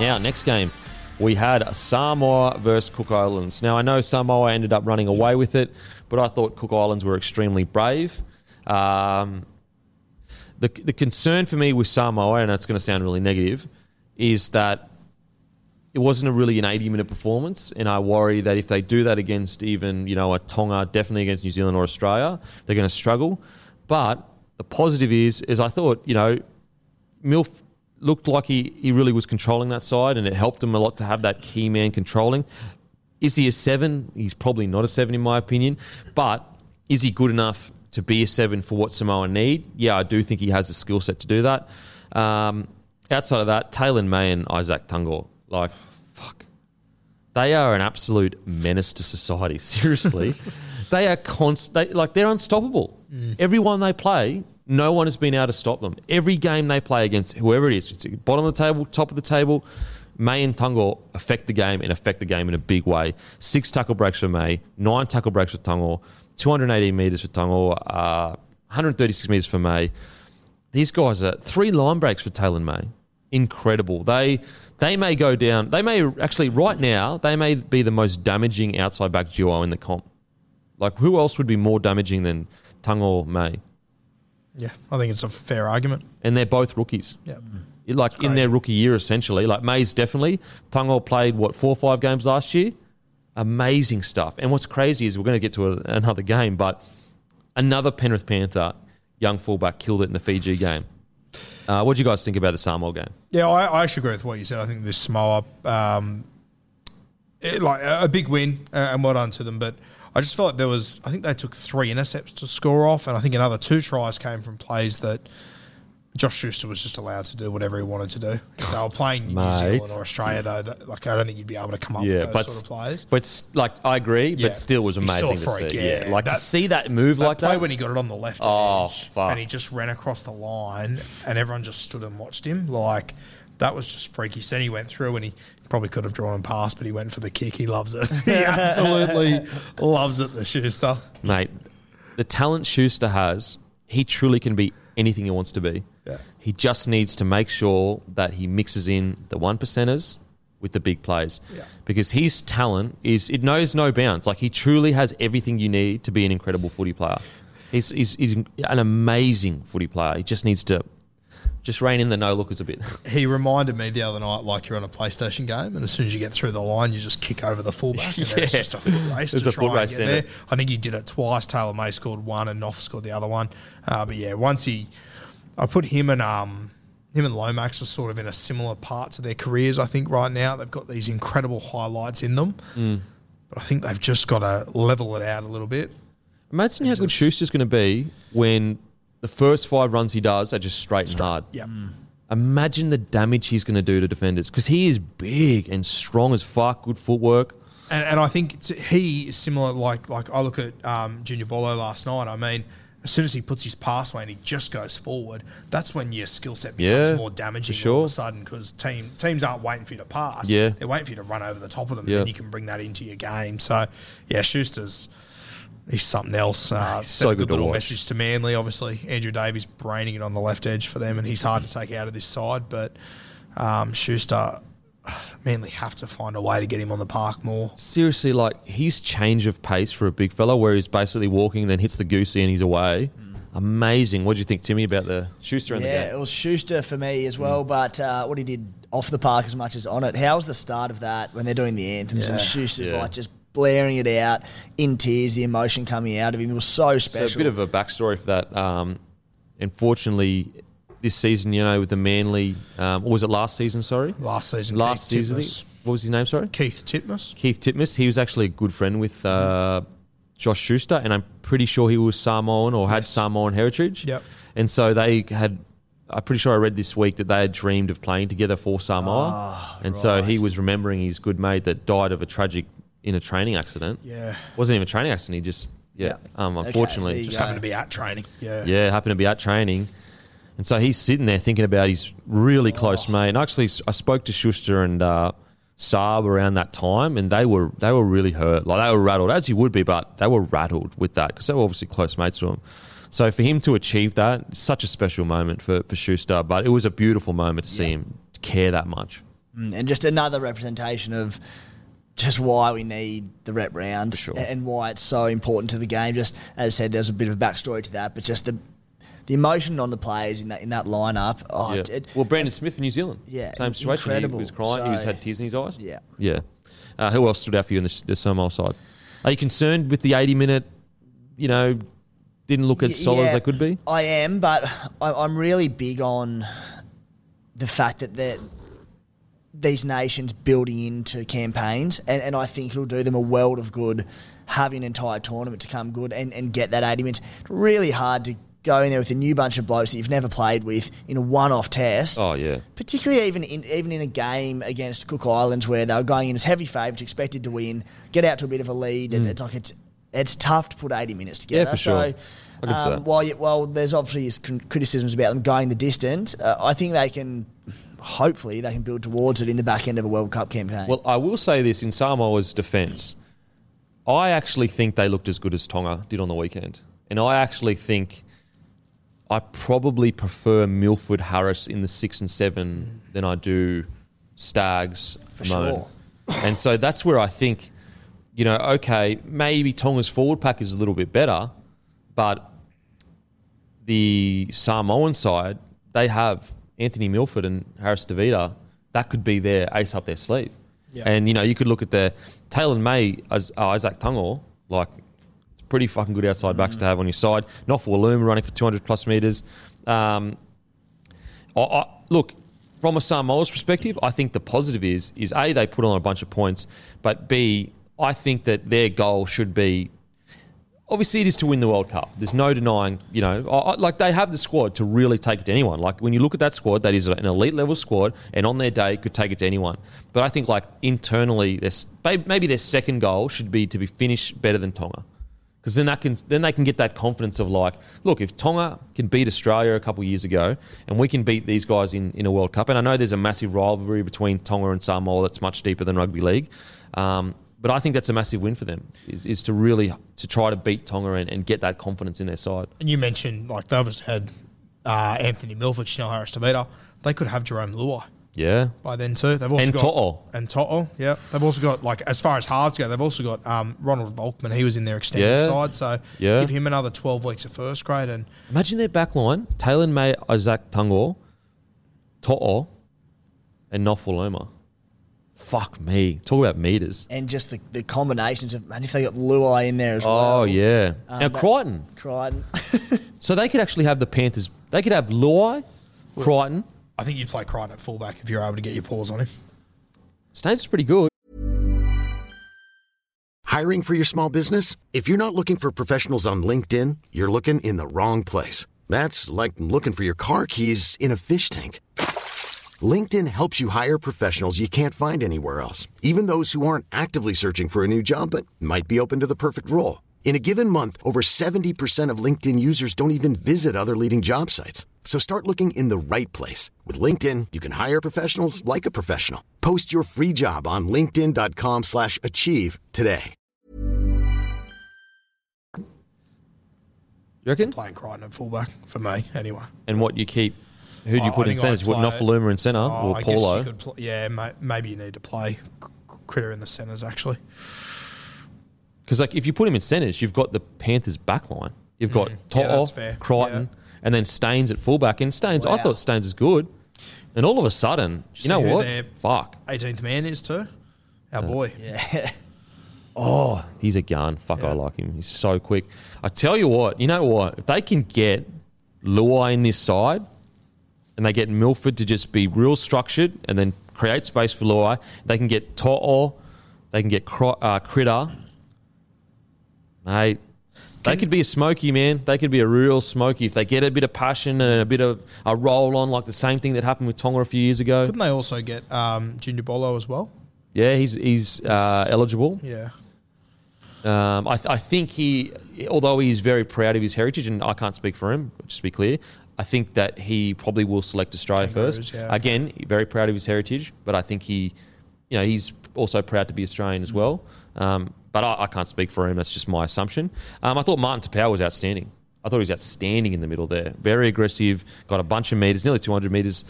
Now, next game, we had Samoa versus Cook Islands. Now, I know Samoa ended up running away with it, but I thought Cook Islands were extremely brave. Um, the, the concern for me with Samoa, and that's going to sound really negative, is that it wasn't a really an 80 minute performance, and I worry that if they do that against even you know a Tonga, definitely against New Zealand or Australia, they're going to struggle. But the positive is, is I thought you know, Milf looked like he, he really was controlling that side, and it helped him a lot to have that key man controlling. Is he a seven? He's probably not a seven in my opinion, but is he good enough to be a seven for what Samoa need? Yeah, I do think he has the skill set to do that. Um, outside of that, Taylan May and Izack Tago, like, fuck. They are an absolute menace to society. Seriously. they are const- they, like they're unstoppable. Everyone they play, no one has been able to stop them. Every game they play against whoever it is, it's bottom of the table, top of the table, May and Tago affect the game and affect the game in a big way. Six tackle breaks for May, nine tackle breaks for Tago, 218 metres for Tago, uh, 136 metres for May. These guys are three line breaks for Taylan May. Incredible. They they may go down. They may actually right now they may be the most damaging outside back duo in the comp. Like who else would be more damaging than Tago May? Yeah, I think it's a fair argument. And they're both rookies. Yeah. Like in their rookie year, essentially. Like May's definitely. Tago played what four or five games last year. Amazing stuff. And what's crazy is we're going to get to a, another game, but another Penrith Panther young fullback killed it in the Fiji game. Uh, what do you guys think about the Samoa game? Yeah, I, I actually agree with what you said. I think this Samoa, um, it, like a a big win uh, and well done to them. But I just felt like there was, I think they took three intercepts to score off, and I think another two tries came from plays that Josh Schuster was just allowed to do whatever he wanted to do. If they were playing New Zealand or Australia, though, that, like I don't think you'd be able to come up with Yeah, those but sort of plays. but like I agree, Yeah. but still was He's still amazing a to freak, see. yeah. Yeah, like to That- see that move That like play that. when he got it on the left Oh, edge and he just ran across the line and everyone just stood and watched him. Like that was just freaky. Then he went through and he probably could have drawn and passed, but he went for the kick. He loves it. he absolutely loves it. The Schuster. mate. The talent Schuster has, he truly can be anything he wants to be. Yeah. He just needs to make sure that he mixes in the one percenters with the big plays. Yeah. Because his talent is it knows no bounds. Like he truly has everything you need to be an incredible footy player. He's, he's, he's an amazing footy player. He just needs to just rein in the no lookers a bit. He reminded me the other night like you're on a PlayStation game, and as soon as you get through the line, you just kick over the fullback, and then it's just a foot race It's to a try foot and get there. I think he did it twice. Taylan May scored one, and Knopf scored the other one. Uh, but yeah, once he, I put him and um, him and Lomax are sort of in a similar part to their careers. I think right now they've got these incredible highlights in them, Mm. but I think they've just got to level it out a little bit. Imagine how good Schuster's going to be when the first five runs he does are just straight and hard. Yeah. Imagine the damage he's going to do to defenders because he is big and strong as fuck, good footwork. And, and I think it's, he is similar. Like like I look at um, Junior Bolo last night. I mean, as soon as he puts his pass away and he just goes forward, that's when your skill set becomes Yeah, more damaging for all of a sudden because team teams aren't waiting for you to pass. Yeah. they're waiting for you to run over the top of them, Yeah. and you can bring that into your game. So, yeah, Schuster's. He's something else. Uh, He's sent so a good good to little watch. message to Manly. Obviously, Andrew Davies braining it on the left edge for them, and he's hard to take out of this side. But um, Schuster, Manly have to find a way to get him on the park more. Seriously, like his change of pace for a big fella, where he's basically walking, then hits the goosey and he's away. Amazing. What do you think, Timmy, about the Schuster and Yeah, the it was Schuster for me as well, but uh, what he did off the park as much as on it. How was the start of that when they're doing the anthems and Schuster's Yeah. like just blaring it out in tears, the emotion coming out of him. It was so special. So a bit of a backstory for that. Um, unfortunately, this season, you know, with the Manly, um, or was it last season? Sorry, Last season, last Keith season. Titmuss, What was his name? Sorry, Keith Titmuss. Keith Titmuss. He was actually a good friend with uh, Josh Schuster, and I'm pretty sure he was Samoan or had Yes. Samoan heritage. Yep. And so they had. I'm pretty sure I read this week that they had dreamed of playing together for Samoa, Ah, and so he was remembering his good mate that died of a tragic in a training accident. Yeah. wasn't even a training accident. He just yeah. Yeah. Um, unfortunately, there you Just go. happened to be at training. Yeah. yeah, happened to be at training. And so he's sitting there thinking about his really close mate. And actually, I spoke to Schuster and uh, Saab around that time, and they were they were really hurt. Like they were rattled, as you would be, but they were rattled with that because they were obviously close mates to him. So for him to achieve that, such a special moment for, for Schuster. But it was a beautiful moment to see him care that much. Mm, and just another representation of just why we need the rep round sure. and why it's so important to the game. Just as I said, there's a bit of a backstory to that, but just the the emotion on the players in that in that lineup. Oh, yeah. it- well, Brandon Smith in New Zealand, Yeah, same situation. incredible. He was crying. he was had tears in his eyes. Yeah. yeah. Uh, who else stood out for you in the, the Samoa side? Are you concerned with the 80 minute? You know, didn't look as Y- solid as they could be. I am, but I, I'm really big on the fact that they're- these nations building into campaigns, and, and I think it'll do them a world of good having an entire tournament to come good and, and get that 80 minutes. Really hard to go in there with a new bunch of blokes that you've never played with in a one-off test. Oh yeah, Particularly even in even in a game against Cook Islands where they were going in as heavy favourites, expected to win, get out to a bit of a lead, and it's like it's it's tough to put eighty minutes together. Mm. for sure. So, I can see um, that. while you, while there's obviously criticisms about them going the distance, uh, I think they can. Hopefully, they can build towards it in the back end of a World Cup campaign. Well, I will say this in Samoa's defence, I actually think they looked as good as Tonga did on the weekend, and I actually think I probably prefer Milford Harris in the six and seven than I do Stags. For Moan. sure. And so that's where I think, you know, okay, maybe Tonga's forward pack is a little bit better, but the Samoan side, they have Anthony Milford and Harris Tavita. That could be their ace up their sleeve. Yeah. And, you know, you could look at the Taylan May as uh, Izack Tago, like, it's pretty fucking good outside backs to have on your side. Nofoaluma running for 200 plus metres. Um, I, I, look, from a Samoa's perspective, I think the positive is is a they put on a bunch of points, but b I think that their goal should be. Obviously, it is to win the World Cup. There's no denying, you know, like they have the squad to really take it to anyone. Like when you look at that squad, that is an elite level squad, and on their day could take it to anyone. But I think like internally, maybe their second goal should be to be finished better than Tonga because then that can then they can get that confidence of like, look, if Tonga can beat Australia a couple years ago, and we can beat these guys in, in a World Cup, and I know there's a massive rivalry between Tonga and Samoa that's much deeper than rugby league, um, but I think that's a massive win for them is, is to really to try to beat Tonga and, and get that confidence in their side. And you mentioned like they obviously had uh, Anthony Milford, Chanel Harris Tavita. They could have Jarome Luai Yeah, by then too. They've also And got To'o. and Toto. Yeah, they've also got like as far as halves go, they've also got um, Ronald Volkman. He was in their extended Yeah. side, so Yeah. give him another twelve weeks of first grade. And imagine their back line: Taylan May, Izack Tago, To'o, and Nofoaluma. Fuck me. Talk about meters. and just the, the combinations of, man, if they got Luai in there as well. Oh yeah. Um, now Crichton. Crichton. So they could actually have the Panthers. They could have Luai, Crichton. I think you'd play Crichton at fullback if you're able to get your paws on him. Staines is pretty good. Hiring for your small business? If you're not looking for professionals on LinkedIn, you're looking in the wrong place. That's like looking for your car keys in a fish tank. LinkedIn helps you hire professionals you can't find anywhere else, even those who aren't actively searching for a new job but might be open to the perfect role. In a given month, over 70% of LinkedIn users don't even visit other leading job sites. So start looking in the right place. With LinkedIn, you can hire professionals like a professional. Post your free job on linkedin.com slash achieve today. You reckon? Playing Crichton at fullback for me, anyway. And what you keep? Who'd you put in think I'd centres? You put play- Nofoaluma in centre Oh, or I guess Paulo? you could pl- yeah, ma- maybe you need to play Critter in the centres, actually. Because like if you put him in centres, you've got the Panthers back line. You've got Mm. Yeah, To'o, that's fair. Crichton, and then Staines at fullback. And Staines, I thought Staines is good. And all of a sudden, you See know who what? their- Fuck. 18th man is too. Our boy. Yeah. Oh, he's a gun. Fuck, I like him. He's so quick. I tell you what, you know what? If they can get Luai in this side and they get Milford to just be real structured and then create space for Luai, they can get To'o, they can get Cro- uh, Critter. Mate, they could be a smoky, man. They could be a real smoky if they get a bit of passion and a bit of a roll on, like the same thing that happened with Tonga a few years ago. Couldn't they also get um, Junior Bolo as well? Yeah, he's he's uh, eligible. Yeah. Um, I, th- I think he, although he's very proud of his heritage, and I can't speak for him, just to be clear, I think that he probably will select Australia Kangaroos, first. yeah. Again, very proud of his heritage, but I think he, you know, he's also proud to be Australian as well. Um, but I, I can't speak for him. That's just my assumption. Um, I thought Martin Taupau was outstanding. I thought he was outstanding in the middle there. Very aggressive, got a bunch of meters, nearly 200 meters.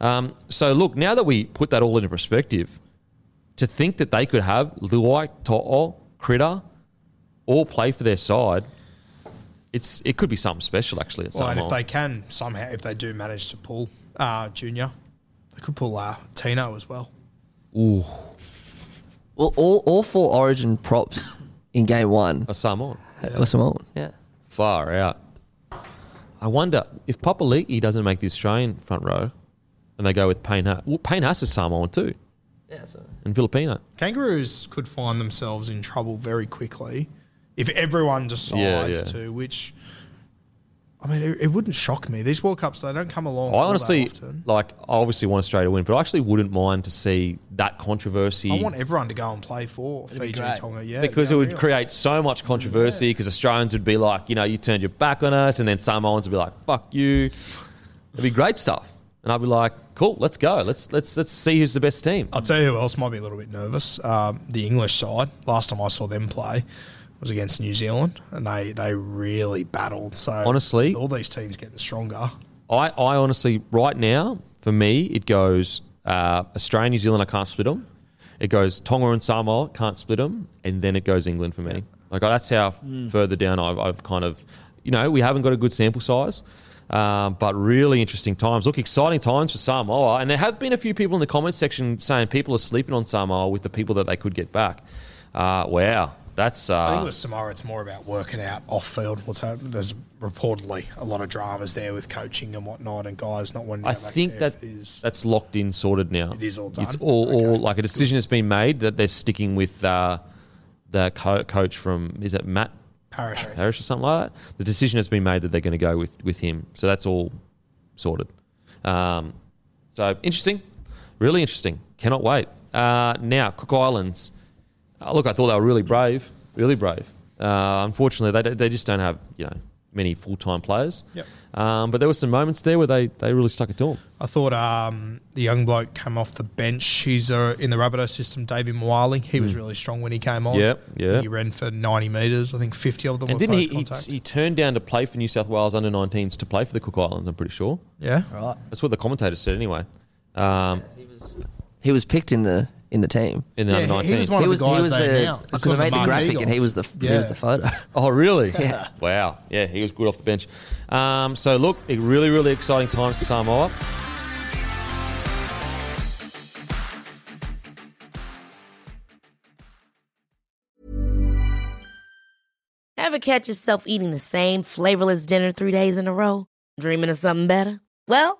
Um, so look, now that we put that all into perspective, to think that they could have Luai, To'o, Critter, all play for their side, it's it could be something special actually. At Well, some and if they can somehow, if they do manage to pull uh, Junior, they could pull uh, Tino as well. Ooh. Well, all, all four Origin props in game one a Samoan, were Samoan. Yeah. far out. I wonder if Papali'i doesn't make the Australian front row, and they go with Payne Haas. Well, Payne Haas is Samoan too, Yeah. So. and Filipino. Kangaroos could find themselves in trouble very quickly if everyone decides Yeah, yeah. to. Which, I mean, it, it wouldn't shock me. These World Cups they don't come along. I all that honestly often. like. I obviously want Australia to win, but I actually wouldn't mind to see that controversy. I want everyone to go and play for be Fiji, great. Tonga. Yeah, because it it'd be would unreal. create so much controversy because Australians would be like, you know, you turned your back on us, and then Samoans would be like, fuck you. It'd be great stuff. And I'd be like, cool, let's go. Let's let's let's see who's the best team. I'll tell you who else might be a little bit nervous. Um, the English side. Last time I saw them play was against New Zealand, and they they really battled. So Honestly- all these teams getting stronger. I, I honestly, right now, for me, it goes uh, Australia, New Zealand, I can't split them. It goes Tonga and Samoa, can't split them. And then it goes England for me. Like, that's how further down I've, I've kind of, you know, we haven't got a good sample size. Um, but really interesting times. Look, exciting times for Samoa. And there have been a few people in the comments section saying people are sleeping on Samoa with the people that they could get back. Uh, wow. That's. I think Uh, with Samara, it's more about working out off field what's happening. There's reportedly a lot of dramas there with coaching and whatnot, and guys not wanting. To I think that is that's locked in, sorted now. It is all done? all, all Okay. like a decision has been made that they're sticking with uh, the co- coach from is it Matt Parish. Parrish or something like that. The decision has been made that they're going to go with with him. So that's all sorted. Um, so interesting, really interesting. Cannot wait. Uh, now Cook Islands. Uh, look, I thought they were really brave, really brave. Uh, unfortunately, they, they just don't have you know many full time players. Yep. Um, but there were some moments there where they, they really stuck it to them. I thought um, the young bloke came off the bench. He's uh, in the Rabbitoh system, David Moale. He was really strong when he came on. Hmm. Yep, yeah. He ran for 90 metres. I think 50 of them And were didn't he, post he, he turned down to play for New South Wales under 19s to play for the Cook Islands, I'm pretty sure. yeah. Right. That's what the commentator said anyway. Um, He was picked in the in the team. in the Yeah, under he- 19s. he was one he of was the he guys was there the now. It's because I made the the graphic marquee and he was the he was the photo. Oh, really? Yeah. Wow. Yeah, he was good off the bench. Um, so, look, a really, really exciting times for Samoa. Ever catch yourself eating the same flavorless dinner three days in a row? Dreaming of something better? Well,